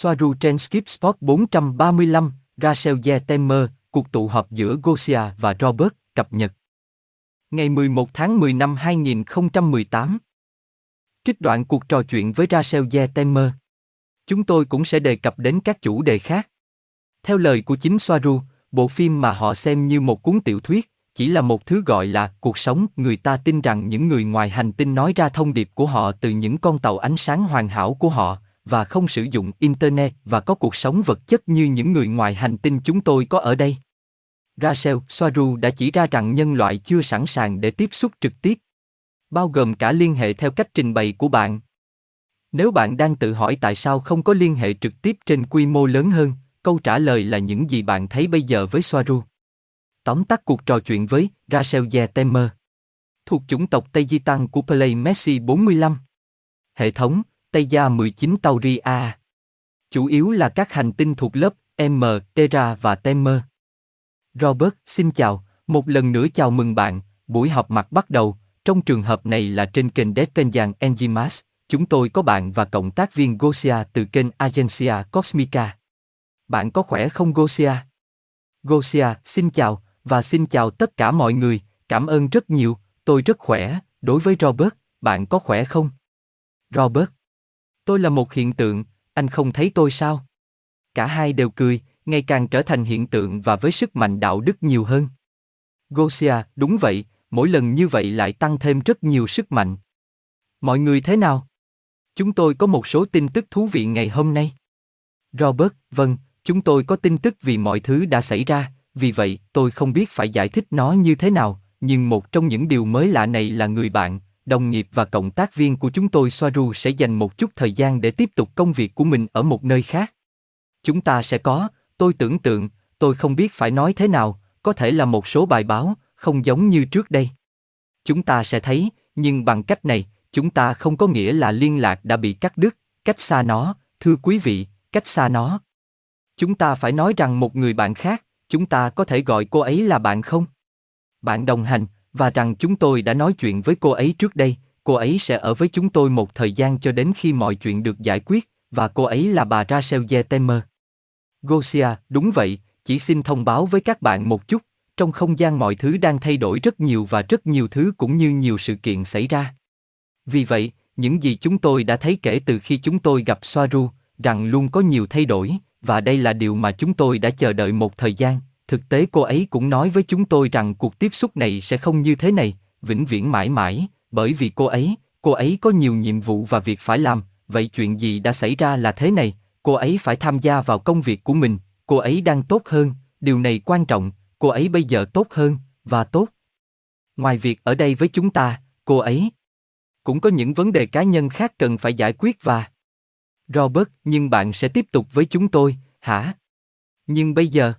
Soaru trên Skip Sport 435, Rachel Yetemer, cuộc tụ họp giữa Gosia và Robert, cập nhật. Ngày 11 tháng 10 năm 2018. Trích đoạn cuộc trò chuyện với Rachel Yetemer. Chúng tôi cũng sẽ đề cập đến các chủ đề khác. Theo lời của chính Soaru, bộ phim mà họ xem như một cuốn tiểu thuyết, chỉ là một thứ gọi là cuộc sống. Người ta tin rằng những người ngoài hành tinh nói ra thông điệp của họ từ những con tàu ánh sáng hoàn hảo của họ, và không sử dụng internet và có cuộc sống vật chất như những người ngoài hành tinh chúng tôi có ở đây. Rachel Soaru đã chỉ ra rằng nhân loại chưa sẵn sàng để tiếp xúc trực tiếp, bao gồm cả liên hệ theo cách trình bày của bạn. Nếu bạn đang tự hỏi tại sao không có liên hệ trực tiếp trên quy mô lớn hơn, câu trả lời là những gì bạn thấy bây giờ với Soaru. Tóm tắt cuộc trò chuyện với Rachel Yetemer Thuộc chủng tộc Tây Di Tăng của Play Messi 45. Hệ thống Tây Gia 19 Tauri A. Chủ yếu là các hành tinh thuộc lớp M, Terra và Temer. Robert, xin chào, một lần nữa chào mừng bạn, buổi họp mặt bắt đầu, trong trường hợp này là trên kênh Despenjan Enzimas, chúng tôi có bạn và cộng tác viên Gosia từ kênh Agencia Cosmica. Bạn có khỏe không Gosia? Gosia, xin chào, và xin chào tất cả mọi người, cảm ơn rất nhiều, tôi rất khỏe, đối với Robert, bạn có khỏe không? Robert, tôi là một hiện tượng, anh không thấy tôi sao? Cả hai đều cười, ngày càng trở thành hiện tượng và với sức mạnh đạo đức nhiều hơn. Gosia, đúng vậy, mỗi lần như vậy lại tăng thêm rất nhiều sức mạnh. Mọi người thế nào? Chúng tôi có một số tin tức thú vị ngày hôm nay. Robert, vâng, chúng tôi có tin tức vì mọi thứ đã xảy ra, vì vậy tôi không biết phải giải thích nó như thế nào, nhưng một trong những điều mới lạ này là người bạn, đồng nghiệp và cộng tác viên của chúng tôi Soaru sẽ dành một chút thời gian để tiếp tục công việc của mình ở một nơi khác. Chúng ta sẽ có, tôi tưởng tượng, tôi không biết phải nói thế nào, có thể là một số bài báo, không giống như trước đây. Chúng ta sẽ thấy, nhưng bằng cách này, chúng ta không có nghĩa là liên lạc đã bị cắt đứt, cách xa nó, thưa quý vị, cách xa nó. Chúng ta phải nói rằng một người bạn khác, chúng ta có thể gọi cô ấy là bạn không? Bạn đồng hành, và rằng chúng tôi đã nói chuyện với cô ấy trước đây, cô ấy sẽ ở với chúng tôi một thời gian cho đến khi mọi chuyện được giải quyết, và cô ấy là bà Rachel Zetemer. Gosia, đúng vậy, chỉ xin thông báo với các bạn một chút, trong không gian mọi thứ đang thay đổi rất nhiều và rất nhiều thứ cũng như nhiều sự kiện xảy ra. Vì vậy, những gì chúng tôi đã thấy kể từ khi chúng tôi gặp Soaru, rằng luôn có nhiều thay đổi, và đây là điều mà chúng tôi đã chờ đợi một thời gian. Thực tế cô ấy cũng nói với chúng tôi rằng cuộc tiếp xúc này sẽ không như thế này, vĩnh viễn mãi mãi, bởi vì cô ấy, cô ấy có nhiều nhiệm vụ và việc phải làm, vậy chuyện gì đã xảy ra là thế này, cô ấy phải tham gia vào công việc của mình, cô ấy đang tốt hơn, điều này quan trọng, cô ấy bây giờ tốt hơn, và tốt. Ngoài việc ở đây với chúng ta, cô ấy cũng có những vấn đề cá nhân khác cần phải giải quyết và Robert, nhưng bạn sẽ tiếp tục với chúng tôi, hả? Nhưng bây giờ,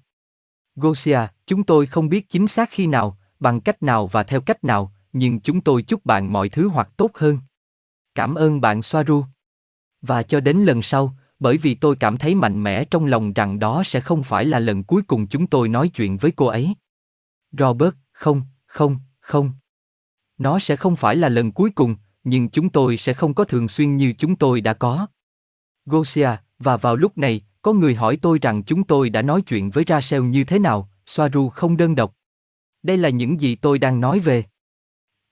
Gosia, chúng tôi không biết chính xác khi nào, bằng cách nào và theo cách nào, nhưng chúng tôi chúc bạn mọi thứ hoặc tốt hơn. Cảm ơn bạn Soaru. Và cho đến lần sau, bởi vì tôi cảm thấy mạnh mẽ trong lòng rằng đó sẽ không phải là lần cuối cùng chúng tôi nói chuyện với cô ấy. Robert, không, không, không. Nó sẽ không phải là lần cuối cùng, nhưng chúng tôi sẽ không có thường xuyên như chúng tôi đã có. Gosia, và vào lúc này, có người hỏi tôi rằng chúng tôi đã nói chuyện với Rachel như thế nào, Soaru không đơn độc. Đây là những gì tôi đang nói về.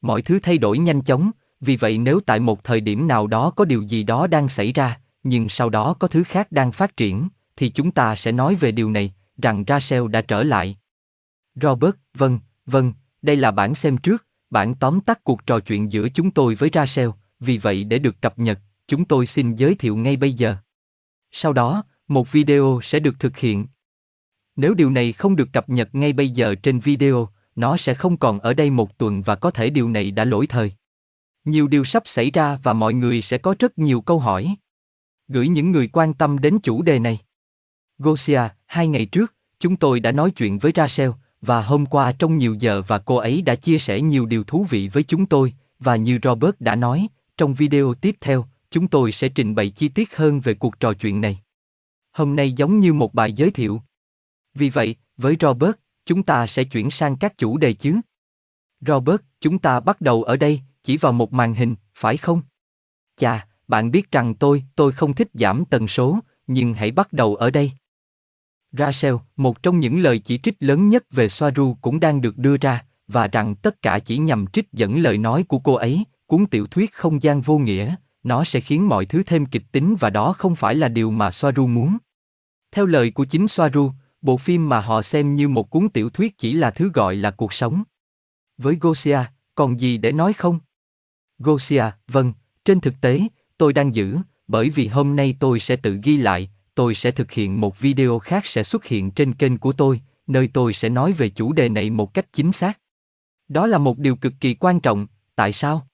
Mọi thứ thay đổi nhanh chóng, vì vậy nếu tại một thời điểm nào đó có điều gì đó đang xảy ra, nhưng sau đó có thứ khác đang phát triển, thì chúng ta sẽ nói về điều này, rằng Rachel đã trở lại. Robert, vâng, vâng, đây là bản xem trước, bản tóm tắt cuộc trò chuyện giữa chúng tôi với Rachel, vì vậy để được cập nhật, chúng tôi xin giới thiệu ngay bây giờ. Sau đó, một video sẽ được thực hiện. Nếu điều này không được cập nhật ngay bây giờ trên video, nó sẽ không còn ở đây một tuần và có thể điều này đã lỗi thời. Nhiều điều sắp xảy ra và mọi người sẽ có rất nhiều câu hỏi. Gửi những người quan tâm đến chủ đề này. Gosia, hai ngày trước, chúng tôi đã nói chuyện với Rachel, và hôm qua trong nhiều giờ và cô ấy đã chia sẻ nhiều điều thú vị với chúng tôi, và như Robert đã nói, trong video tiếp theo, chúng tôi sẽ trình bày chi tiết hơn về cuộc trò chuyện này. Hôm nay giống như một bài giới thiệu. Vì vậy, với Robert, chúng ta sẽ chuyển sang các chủ đề chứ. Robert, chúng ta bắt đầu ở đây, chỉ vào một màn hình, phải không? Chà, bạn biết rằng tôi, tôi không thích giảm tần số, nhưng hãy bắt đầu ở đây. Rachel, một trong những lời chỉ trích lớn nhất về Soaru cũng đang được đưa ra, và rằng tất cả chỉ nhằm trích dẫn lời nói của cô ấy, cuốn tiểu thuyết không gian vô nghĩa, nó sẽ khiến mọi thứ thêm kịch tính và đó không phải là điều mà Soaru muốn. Theo lời của chính Soaru, bộ phim mà họ xem như một cuốn tiểu thuyết chỉ là thứ gọi là cuộc sống. Với Gosia, còn gì để nói không? Gosia, vâng, trên thực tế, tôi đang giữ, bởi vì hôm nay tôi sẽ tự ghi lại, tôi sẽ thực hiện một video khác sẽ xuất hiện trên kênh của tôi, nơi tôi sẽ nói về chủ đề này một cách chính xác. Đó là một điều cực kỳ quan trọng, tại sao?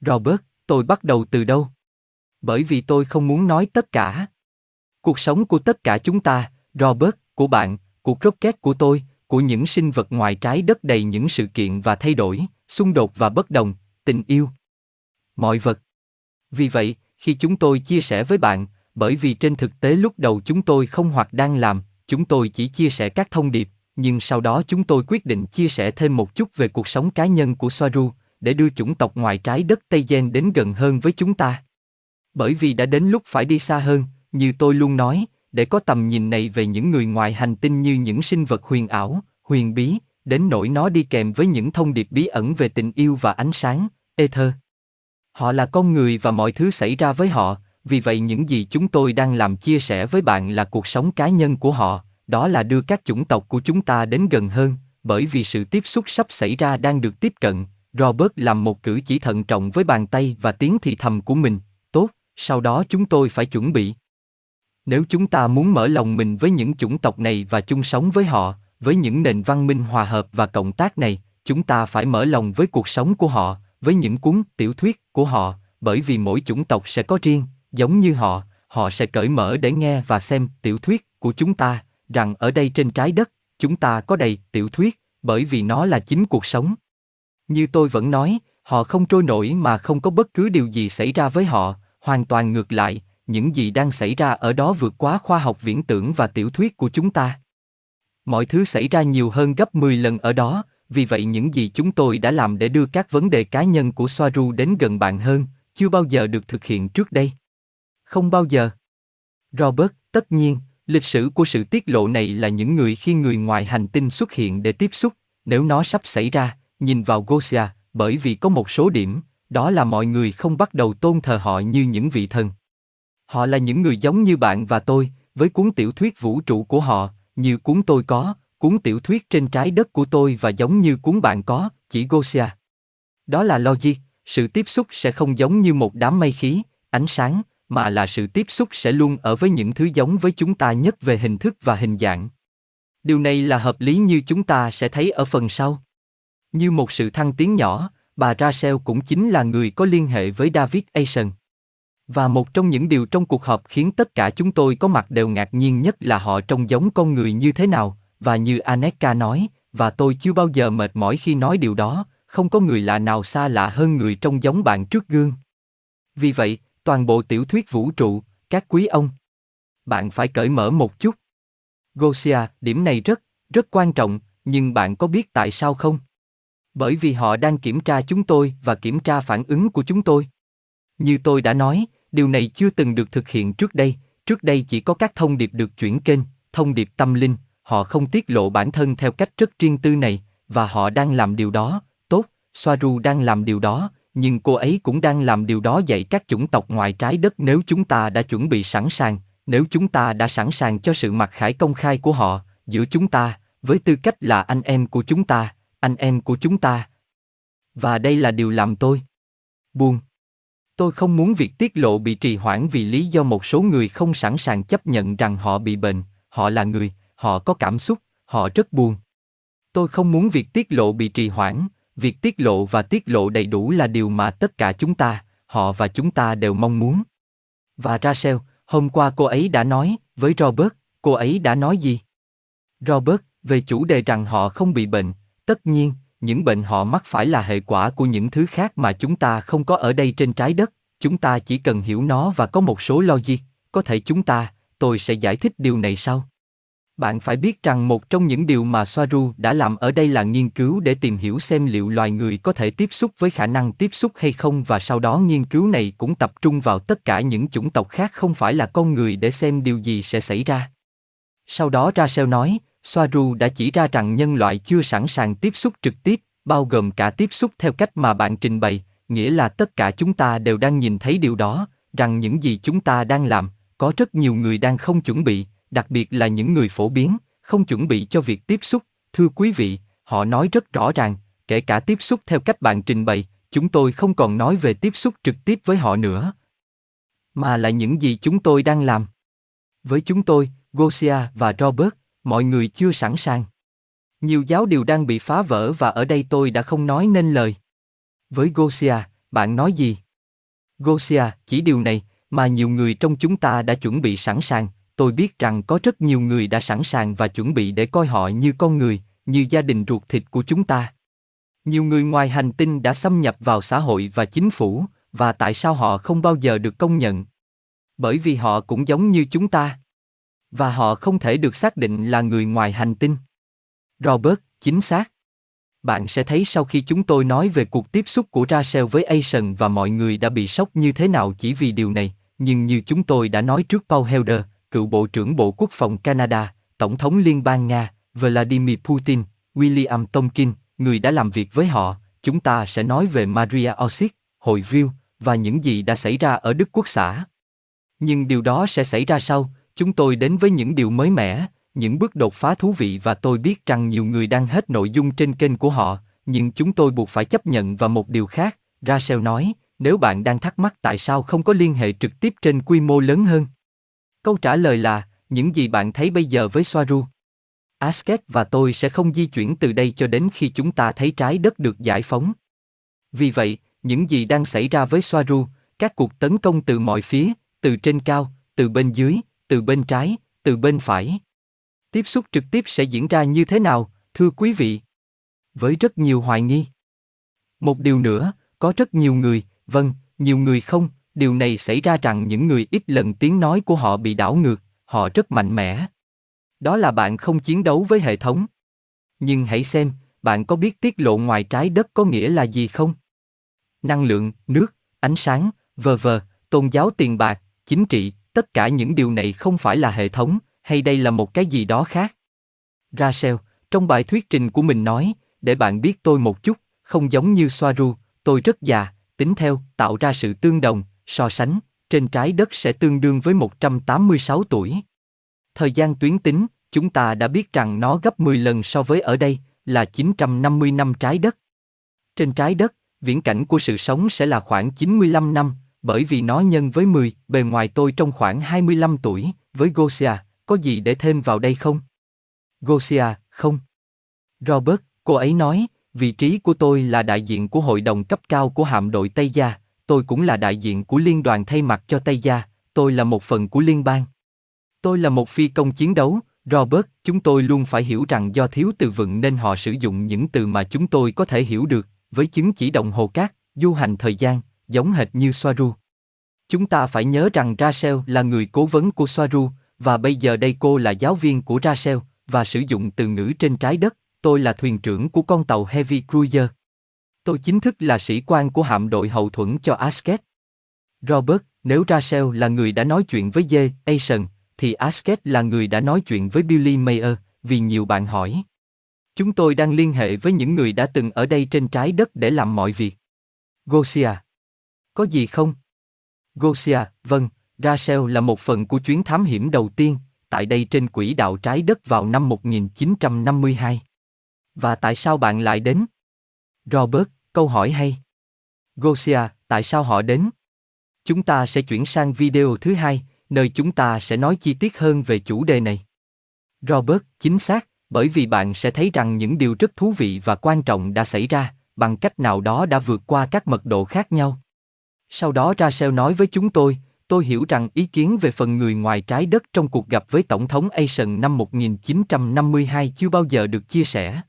Robert, tôi bắt đầu từ đâu? Bởi vì tôi không muốn nói tất cả. Cuộc sống của tất cả chúng ta, Robert, của bạn, cuộc rocket của tôi, của những sinh vật ngoài trái đất đầy những sự kiện và thay đổi, xung đột và bất đồng, tình yêu. Mọi vật. Vì vậy, khi chúng tôi chia sẻ với bạn, bởi vì trên thực tế lúc đầu chúng tôi không hoặc đang làm, chúng tôi chỉ chia sẻ các thông điệp, nhưng sau đó chúng tôi quyết định chia sẻ thêm một chút về cuộc sống cá nhân của Soaru, để đưa chủng tộc ngoài trái đất Tây Gen đến gần hơn với chúng ta. Bởi vì đã đến lúc phải đi xa hơn, như tôi luôn nói, để có tầm nhìn này về những người ngoài hành tinh như những sinh vật huyền ảo, huyền bí, đến nỗi nó đi kèm với những thông điệp bí ẩn về tình yêu và ánh sáng, ether. Họ là con người và mọi thứ xảy ra với họ, vì vậy những gì chúng tôi đang làm chia sẻ với bạn là cuộc sống cá nhân của họ, đó là đưa các chủng tộc của chúng ta đến gần hơn, bởi vì sự tiếp xúc sắp xảy ra đang được tiếp cận. Robert làm một cử chỉ thận trọng với bàn tay và tiếng thì thầm của mình, tốt, sau đó chúng tôi phải chuẩn bị. Nếu chúng ta muốn mở lòng mình với những chủng tộc này và chung sống với họ, với những nền văn minh hòa hợp và cộng tác này, chúng ta phải mở lòng với cuộc sống của họ, với những cuốn tiểu thuyết của họ, bởi vì mỗi chủng tộc sẽ có riêng, giống như họ, họ sẽ cởi mở để nghe và xem tiểu thuyết của chúng ta, rằng ở đây trên trái đất, chúng ta có đầy tiểu thuyết, bởi vì nó là chính cuộc sống. Như tôi vẫn nói, họ không trôi nổi mà không có bất cứ điều gì xảy ra với họ, hoàn toàn ngược lại, những gì đang xảy ra ở đó vượt quá khoa học viễn tưởng và tiểu thuyết của chúng ta. Mọi thứ xảy ra nhiều hơn gấp 10 lần ở đó, vì vậy những gì chúng tôi đã làm để đưa các vấn đề cá nhân của Soaru đến gần bạn hơn, chưa bao giờ được thực hiện trước đây. Không bao giờ. Robert, tất nhiên, lịch sử của sự tiết lộ này là những người khi người ngoài hành tinh xuất hiện để tiếp xúc, nếu nó sắp xảy ra, nhìn vào Gosia, bởi vì có một số điểm, đó là mọi người không bắt đầu tôn thờ họ như những vị thần. Họ là những người giống như bạn và tôi, với cuốn tiểu thuyết vũ trụ của họ, như cuốn tôi có, cuốn tiểu thuyết trên trái đất của tôi và giống như cuốn bạn có, chỉ Gosia. Đó là logic, sự tiếp xúc sẽ không giống như một đám mây khí, ánh sáng, mà là sự tiếp xúc sẽ luôn ở với những thứ giống với chúng ta nhất về hình thức và hình dạng. Điều này là hợp lý như chúng ta sẽ thấy ở phần sau. Như một sự thăng tiến nhỏ, bà Rachel cũng chính là người có liên hệ với David Asen. Và một trong những điều trong cuộc họp khiến tất cả chúng tôi có mặt đều ngạc nhiên nhất là họ trông giống con người như thế nào, và như Aneka nói, và tôi chưa bao giờ mệt mỏi khi nói điều đó, không có người lạ nào xa lạ hơn người trông giống bạn trước gương. Vì vậy, toàn bộ tiểu thuyết vũ trụ, các quý ông, bạn phải cởi mở một chút. Gosia, điểm này rất, rất quan trọng, nhưng bạn có biết tại sao không? Bởi vì họ đang kiểm tra chúng tôi và kiểm tra phản ứng của chúng tôi. Như tôi đã nói, điều này chưa từng được thực hiện trước đây, trước đây chỉ có các thông điệp được chuyển kênh, thông điệp tâm linh, họ không tiết lộ bản thân theo cách rất riêng tư này, và họ đang làm điều đó, tốt, Soaru đang làm điều đó, nhưng cô ấy cũng đang làm điều đó dạy các chủng tộc ngoài trái đất nếu chúng ta đã chuẩn bị sẵn sàng, nếu chúng ta đã sẵn sàng cho sự mặc khải công khai của họ, giữa chúng ta, với tư cách là anh em của chúng ta, anh em của chúng ta. Và đây là điều làm tôi buồn. Tôi không muốn việc tiết lộ bị trì hoãn vì lý do một số người không sẵn sàng chấp nhận rằng họ bị bệnh, họ là người, họ có cảm xúc, họ rất buồn. Tôi không muốn việc tiết lộ bị trì hoãn, việc tiết lộ và tiết lộ đầy đủ là điều mà tất cả chúng ta, họ và chúng ta đều mong muốn. Và Rachel, hôm qua cô ấy đã nói, với Robert, cô ấy đã nói gì? Robert, về chủ đề rằng họ không bị bệnh, tất nhiên, những bệnh họ mắc phải là hệ quả của những thứ khác mà chúng ta không có ở đây trên trái đất, chúng ta chỉ cần hiểu nó và có một số logic, có thể chúng ta, tôi sẽ giải thích điều này sau. Bạn phải biết rằng một trong những điều mà Soaru đã làm ở đây là nghiên cứu để tìm hiểu xem liệu loài người có thể tiếp xúc với khả năng tiếp xúc hay không và sau đó nghiên cứu này cũng tập trung vào tất cả những chủng tộc khác không phải là con người để xem điều gì sẽ xảy ra. Sau đó Rachel nói, Soaru đã chỉ ra rằng nhân loại chưa sẵn sàng tiếp xúc trực tiếp, bao gồm cả tiếp xúc theo cách mà bạn trình bày, nghĩa là tất cả chúng ta đều đang nhìn thấy điều đó, rằng những gì chúng ta đang làm, có rất nhiều người đang không chuẩn bị, đặc biệt là những người phổ biến, không chuẩn bị cho việc tiếp xúc. Thưa quý vị, họ nói rất rõ ràng, kể cả tiếp xúc theo cách bạn trình bày, chúng tôi không còn nói về tiếp xúc trực tiếp với họ nữa, mà là những gì chúng tôi đang làm. Với chúng tôi, Gosia và Robert, mọi người chưa sẵn sàng. Nhiều giáo điều đang bị phá vỡ và ở đây tôi đã không nói nên lời. Với Gosia, bạn nói gì? Gosia, chỉ điều này, mà nhiều người trong chúng ta đã chuẩn bị sẵn sàng, tôi biết rằng có rất nhiều người đã sẵn sàng và chuẩn bị để coi họ như con người, như gia đình ruột thịt của chúng ta. Nhiều người ngoài hành tinh đã xâm nhập vào xã hội và chính phủ, và tại sao họ không bao giờ được công nhận? Bởi vì họ cũng giống như chúng ta. Và họ không thể được xác định là người ngoài hành tinh. Robert, chính xác. Bạn sẽ thấy sau khi chúng tôi nói về cuộc tiếp xúc của Rachel với Asian và mọi người đã bị sốc như thế nào chỉ vì điều này, nhưng như chúng tôi đã nói trước Paul Helder, cựu Bộ trưởng Bộ Quốc phòng Canada, Tổng thống Liên bang Nga, Vladimir Putin, William Tomkin, người đã làm việc với họ, chúng ta sẽ nói về Maria Osic, hội view, và những gì đã xảy ra ở Đức Quốc xã. Nhưng điều đó sẽ xảy ra sau, chúng tôi đến với những điều mới mẻ, những bước đột phá thú vị và tôi biết rằng nhiều người đang hết nội dung trên kênh của họ, nhưng chúng tôi buộc phải chấp nhận và một điều khác, Rachel nói, nếu bạn đang thắc mắc tại sao không có liên hệ trực tiếp trên quy mô lớn hơn. Câu trả lời là, những gì bạn thấy bây giờ với Soaru. Asket và tôi sẽ không di chuyển từ đây cho đến khi chúng ta thấy trái đất được giải phóng. Vì vậy, những gì đang xảy ra với Soaru, các cuộc tấn công từ mọi phía, từ trên cao, từ bên dưới, từ bên trái, từ bên phải. Tiếp xúc trực tiếp sẽ diễn ra như thế nào, thưa quý vị? Với rất nhiều hoài nghi. Một điều nữa, có rất nhiều người, vâng, nhiều người không, điều này xảy ra rằng những người ít lần tiếng nói của họ bị đảo ngược, họ rất mạnh mẽ. Đó là bạn không chiến đấu với hệ thống. Nhưng hãy xem, bạn có biết tiết lộ ngoài trái đất có nghĩa là gì không? Năng lượng, nước, ánh sáng, vờ vờ, tôn giáo tiền bạc, chính trị, tất cả những điều này không phải là hệ thống, hay đây là một cái gì đó khác? Rachel, trong bài thuyết trình của mình nói, để bạn biết tôi một chút, không giống như Soaru, tôi rất già, tính theo, tạo ra sự tương đồng, so sánh, trên trái đất sẽ tương đương với 186 tuổi. Thời gian tuyến tính, chúng ta đã biết rằng nó gấp 10 lần so với ở đây, là 950 năm trái đất. Trên trái đất, viễn cảnh của sự sống sẽ là khoảng 95 năm, bởi vì nó nhân với 10, bề ngoài tôi trong khoảng 25 tuổi, với Gosia, có gì để thêm vào đây không? Gosia, không. Robert, cô ấy nói, vị trí của tôi là đại diện của hội đồng cấp cao của hạm đội Tây Gia, tôi cũng là đại diện của liên đoàn thay mặt cho Tây Gia, tôi là một phần của liên bang. Tôi là một phi công chiến đấu, Robert, chúng tôi luôn phải hiểu rằng do thiếu từ vựng nên họ sử dụng những từ mà chúng tôi có thể hiểu được, với chứng chỉ đồng hồ cát, du hành thời gian, giống hệt như Soaru. Chúng ta phải nhớ rằng Rachel là người cố vấn của Soaru, và bây giờ đây cô là giáo viên của Rachel, và sử dụng từ ngữ trên trái đất, tôi là thuyền trưởng của con tàu Heavy Cruiser. Tôi chính thức là sĩ quan của hạm đội hậu thuẫn cho Asket. Robert, nếu Rachel là người đã nói chuyện với J. Asian, thì Asket là người đã nói chuyện với Billy Mayer, vì nhiều bạn hỏi. Chúng tôi đang liên hệ với những người đã từng ở đây trên trái đất để làm mọi việc. Gosia. Có gì không? Gosia, vâng, Rachel là một phần của chuyến thám hiểm đầu tiên, tại đây trên quỹ đạo trái đất vào năm 1952. Và tại sao bạn lại đến? Robert, câu hỏi hay. Gosia, tại sao họ đến? Chúng ta sẽ chuyển sang video thứ hai, nơi chúng ta sẽ nói chi tiết hơn về chủ đề này. Robert, chính xác, bởi vì bạn sẽ thấy rằng những điều rất thú vị và quan trọng đã xảy ra, bằng cách nào đó đã vượt qua các mật độ khác nhau. Sau đó Rachel nói với chúng tôi, tôi hiểu rằng ý kiến về phần người ngoài trái đất trong cuộc gặp với Tổng thống Asian năm 1952 chưa bao giờ được chia sẻ.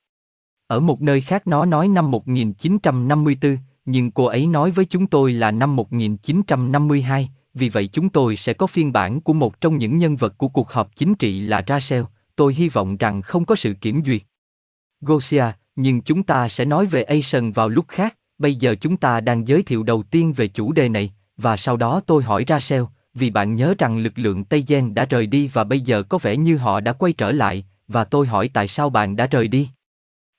Ở một nơi khác nó nói năm 1954, nhưng cô ấy nói với chúng tôi là năm 1952, vì vậy chúng tôi sẽ có phiên bản của một trong những nhân vật của cuộc họp chính trị là Rachel, tôi hy vọng rằng không có sự kiểm duyệt. Gosia, nhưng chúng ta sẽ nói về Asian vào lúc khác, bây giờ chúng ta đang giới thiệu đầu tiên về chủ đề này, và sau đó tôi hỏi ra sao vì bạn nhớ rằng lực lượng Tây Gen đã rời đi và bây giờ có vẻ như họ đã quay trở lại, và tôi hỏi tại sao bạn đã rời đi.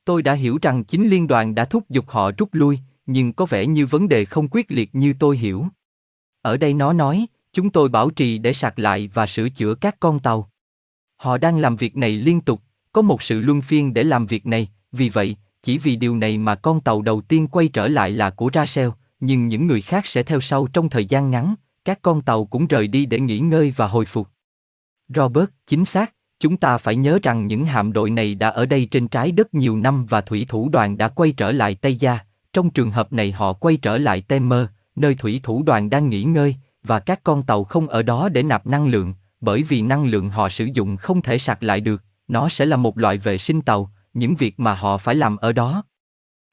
Tôi đã hiểu rằng chính liên đoàn đã thúc giục họ rút lui, nhưng có vẻ như vấn đề không quyết liệt như tôi hiểu. Ở đây nó nói, chúng tôi bảo trì để sạc lại và sửa chữa các con tàu. Họ đang làm việc này liên tục, có một sự luân phiên để làm việc này, vì vậy, chỉ vì điều này mà con tàu đầu tiên quay trở lại là của Rachel, nhưng những người khác sẽ theo sau trong thời gian ngắn, các con tàu cũng rời đi để nghỉ ngơi và hồi phục. Robert, chính xác, chúng ta phải nhớ rằng những hạm đội này đã ở đây trên trái đất nhiều năm và thủy thủ đoàn đã quay trở lại Tây Gia, trong trường hợp này họ quay trở lại Temer, nơi thủy thủ đoàn đang nghỉ ngơi, và các con tàu không ở đó để nạp năng lượng, bởi vì năng lượng họ sử dụng không thể sạc lại được, nó sẽ là một loại vệ sinh tàu, những việc mà họ phải làm ở đó.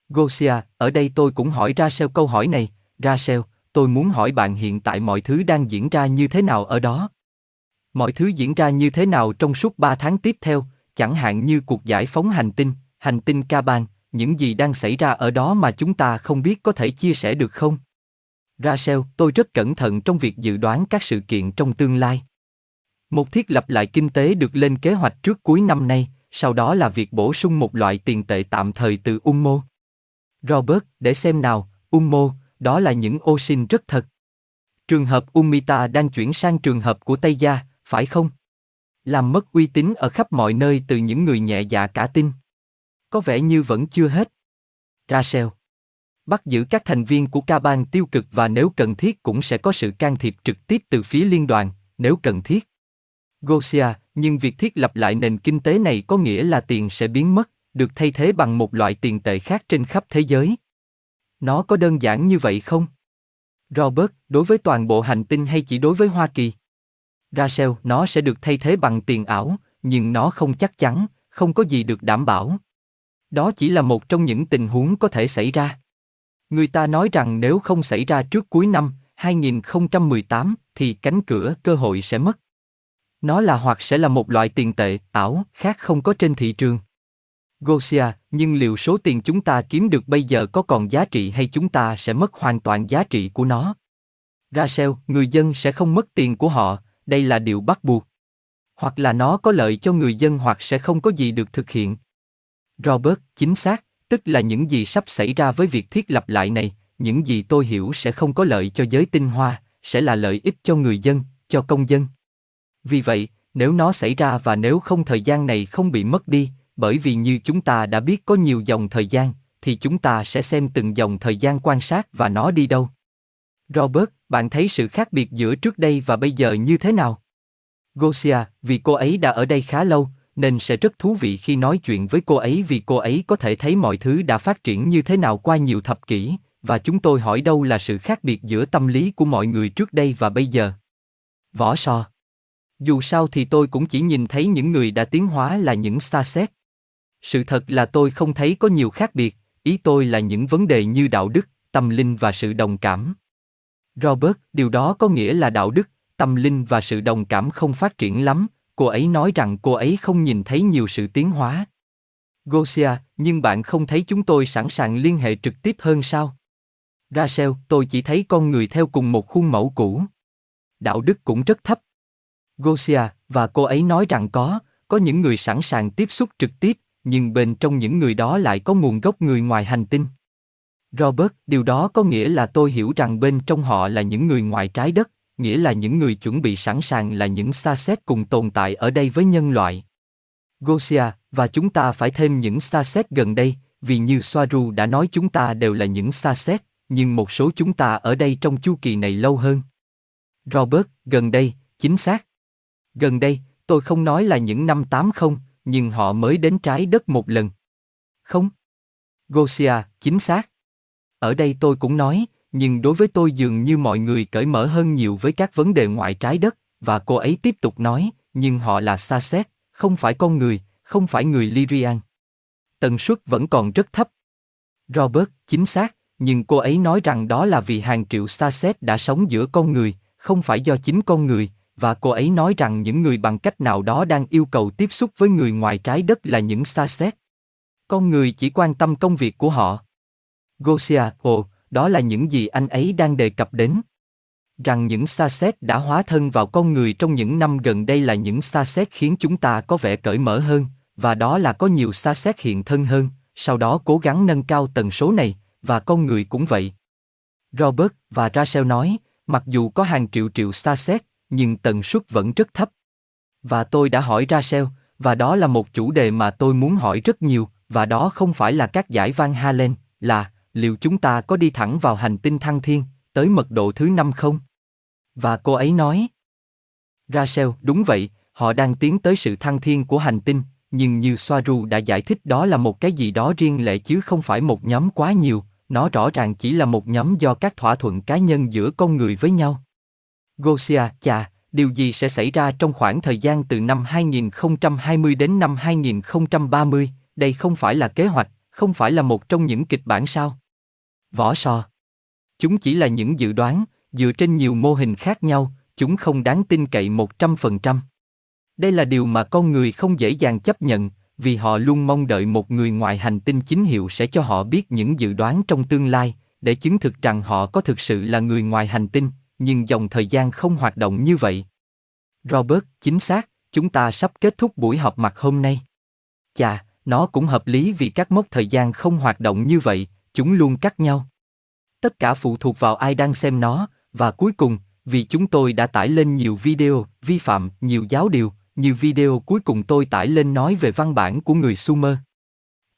Gosia, ở đây tôi cũng hỏi Rachel câu hỏi này, Rachel, tôi muốn hỏi bạn hiện tại mọi thứ đang diễn ra như thế nào ở đó? Mọi thứ diễn ra như thế nào trong suốt 3 tháng tiếp theo, chẳng hạn như cuộc giải phóng hành tinh, hành tinh Kaban, những gì đang xảy ra ở đó mà chúng ta không biết có thể chia sẻ được không? Rachel, tôi rất cẩn thận trong việc dự đoán các sự kiện trong tương lai. Một thiết lập lại kinh tế được lên kế hoạch trước cuối năm nay, sau đó là việc bổ sung một loại tiền tệ tạm thời từ Ummo. Robert, để xem nào, Ummo, đó là những ô sinh rất thật. Trường hợp Umita đang chuyển sang trường hợp của Tây Gia, phải không? Làm mất uy tín ở khắp mọi nơi từ những người nhẹ dạ cả tin. Có vẻ như vẫn chưa hết. Rachel. Bắt giữ các thành viên của ca bang tiêu cực và nếu cần thiết cũng sẽ có sự can thiệp trực tiếp từ phía liên đoàn, nếu cần thiết. Gosia, nhưng việc thiết lập lại nền kinh tế này có nghĩa là tiền sẽ biến mất, được thay thế bằng một loại tiền tệ khác trên khắp thế giới. Nó có đơn giản như vậy không? Robert, đối với toàn bộ hành tinh hay chỉ đối với Hoa Kỳ? Rachel, nó sẽ được thay thế bằng tiền ảo, nhưng nó không chắc chắn, không có gì được đảm bảo. Đó chỉ là một trong những tình huống có thể xảy ra. Người ta nói rằng nếu không xảy ra trước cuối năm 2018 thì cánh cửa cơ hội sẽ mất. Nó là hoặc sẽ là một loại tiền tệ ảo khác không có trên thị trường. Gosia, nhưng liệu số tiền chúng ta kiếm được bây giờ có còn giá trị hay chúng ta sẽ mất hoàn toàn giá trị của nó? Rachel, người dân sẽ không mất tiền của họ, đây là điều bắt buộc. Hoặc là nó có lợi cho người dân hoặc sẽ không có gì được thực hiện. Robert, chính xác, tức là những gì sắp xảy ra với việc thiết lập lại này, những gì tôi hiểu sẽ không có lợi cho giới tinh hoa, sẽ là lợi ích cho người dân, cho công dân. Vì vậy, nếu nó xảy ra và nếu không thời gian này không bị mất đi, bởi vì như chúng ta đã biết có nhiều dòng thời gian, thì chúng ta sẽ xem từng dòng thời gian quan sát và nó đi đâu. Robert, bạn thấy sự khác biệt giữa trước đây và bây giờ như thế nào? Gosia, vì cô ấy đã ở đây khá lâu, nên sẽ rất thú vị khi nói chuyện với cô ấy vì cô ấy có thể thấy mọi thứ đã phát triển như thế nào qua nhiều thập kỷ, và chúng tôi hỏi đâu là sự khác biệt giữa tâm lý của mọi người trước đây và bây giờ. Võ so dù sao thì tôi cũng chỉ nhìn thấy những người đã tiến hóa là những xa xét. Sự thật là tôi không thấy có nhiều khác biệt, ý tôi là những vấn đề như đạo đức, tâm linh và sự đồng cảm. Robert, điều đó có nghĩa là đạo đức, tâm linh và sự đồng cảm không phát triển lắm, cô ấy nói rằng cô ấy không nhìn thấy nhiều sự tiến hóa. Gosia, nhưng bạn không thấy chúng tôi sẵn sàng liên hệ trực tiếp hơn sao? Rachel, tôi chỉ thấy con người theo cùng một khuôn mẫu cũ. Đạo đức cũng rất thấp. Gosia, và cô ấy nói rằng có, có những người sẵn sàng tiếp xúc trực tiếp, nhưng bên trong những người đó lại có nguồn gốc người ngoài hành tinh. Robert, điều đó có nghĩa là tôi hiểu rằng bên trong họ là những người ngoài trái đất, nghĩa là những người chuẩn bị sẵn sàng là những xa xét cùng tồn tại ở đây với nhân loại. Gosia, và chúng ta phải thêm những xa xét gần đây, vì như Soaru đã nói chúng ta đều là những xa xét, nhưng một số chúng ta ở đây trong chu kỳ này lâu hơn. Robert, gần đây, chính xác. Gần đây, tôi không nói là những năm 80, nhưng họ mới đến trái đất một lần. Không? Gosia, chính xác. Ở đây tôi cũng nói, nhưng đối với tôi dường như mọi người cởi mở hơn nhiều với các vấn đề ngoại trái đất, và cô ấy tiếp tục nói, nhưng họ là xa xét, không phải con người, không phải người Lyrian. Tần suất vẫn còn rất thấp. Robert, chính xác, nhưng cô ấy nói rằng đó là vì hàng triệu xa xét đã sống giữa con người, không phải do chính con người, và cô ấy nói rằng những người bằng cách nào đó đang yêu cầu tiếp xúc với người ngoài trái đất là những xa xét. Con người chỉ quan tâm công việc của họ. Gosia, ồ, đó là những gì anh ấy đang đề cập đến. Rằng những xa xét đã hóa thân vào con người trong những năm gần đây là những xa xét khiến chúng ta có vẻ cởi mở hơn, và đó là có nhiều xa xét hiện thân hơn, sau đó cố gắng nâng cao tần số này, và con người cũng vậy. Robert và Rachel nói, mặc dù có hàng triệu triệu xa xét, nhưng tần suất vẫn rất thấp. Và tôi đã hỏi Ra Rachel, và đó là một chủ đề mà tôi muốn hỏi rất nhiều, và đó không phải là các giải Van Halen, là liệu chúng ta có đi thẳng vào hành tinh thăng thiên, tới mật độ thứ năm không? Và cô ấy nói, Rachel, đúng vậy, họ đang tiến tới sự thăng thiên của hành tinh, nhưng như Soaru đã giải thích đó là một cái gì đó riêng lẻ chứ không phải một nhóm quá nhiều, nó rõ ràng chỉ là một nhóm do các thỏa thuận cá nhân giữa con người với nhau. Gosia, chà, điều gì sẽ xảy ra trong khoảng thời gian từ năm 2020 đến năm 2030, đây không phải là kế hoạch, không phải là một trong những kịch bản sao? Võ so, Chúng chỉ là những dự đoán, dựa trên nhiều mô hình khác nhau, chúng không đáng tin cậy 100%. Đây là điều mà con người không dễ dàng chấp nhận, vì họ luôn mong đợi một người ngoài hành tinh chính hiệu sẽ cho họ biết những dự đoán trong tương lai, để chứng thực rằng họ có thực sự là người ngoài hành tinh, nhưng dòng thời gian không hoạt động như vậy. Robert, chính xác, chúng ta sắp kết thúc buổi họp mặt hôm nay. Chà, nó cũng hợp lý vì các mốc thời gian không hoạt động như vậy, chúng luôn cắt nhau. Tất cả phụ thuộc vào ai đang xem nó, và cuối cùng, vì chúng tôi đã tải lên nhiều video, vi phạm, nhiều giáo điều, như video cuối cùng tôi tải lên nói về văn bản của người Sumer.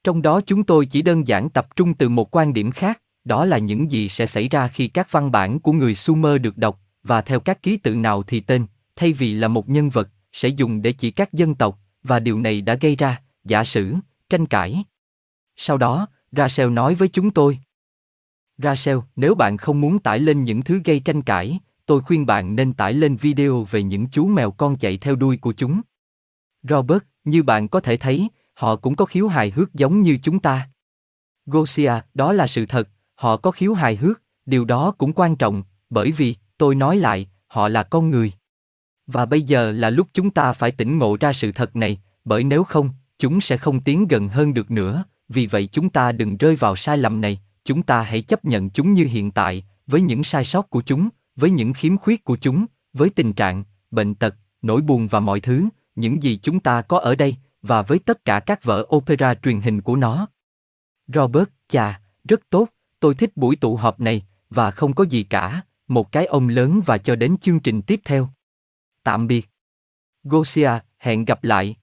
Trong đó chúng tôi chỉ đơn giản tập trung từ một quan điểm khác, đó là những gì sẽ xảy ra khi các văn bản của người Sumer được đọc, và theo các ký tự nào thì tên, thay vì là một nhân vật, sẽ dùng để chỉ các dân tộc, và điều này đã gây ra, giả sử, tranh cãi. Sau đó, Rachel nói với chúng tôi. Rachel, nếu bạn không muốn tải lên những thứ gây tranh cãi, tôi khuyên bạn nên tải lên video về những chú mèo con chạy theo đuôi của chúng. Robert, như bạn có thể thấy, họ cũng có khiếu hài hước giống như chúng ta. Gosia, đó là sự thật, họ có khiếu hài hước, điều đó cũng quan trọng, bởi vì, tôi nói lại, họ là con người. Và bây giờ là lúc chúng ta phải tỉnh ngộ ra sự thật này, bởi nếu không, chúng sẽ không tiến gần hơn được nữa, vì vậy chúng ta đừng rơi vào sai lầm này, chúng ta hãy chấp nhận chúng như hiện tại, với những sai sót của chúng, với những khiếm khuyết của chúng, với tình trạng, bệnh tật, nỗi buồn và mọi thứ, những gì chúng ta có ở đây, và với tất cả các vở opera truyền hình của nó. Robert, chà, rất tốt, tôi thích buổi tụ họp này, và không có gì cả, một cái ông lớn và cho đến chương trình tiếp theo. Tạm biệt. Gosia, hẹn gặp lại.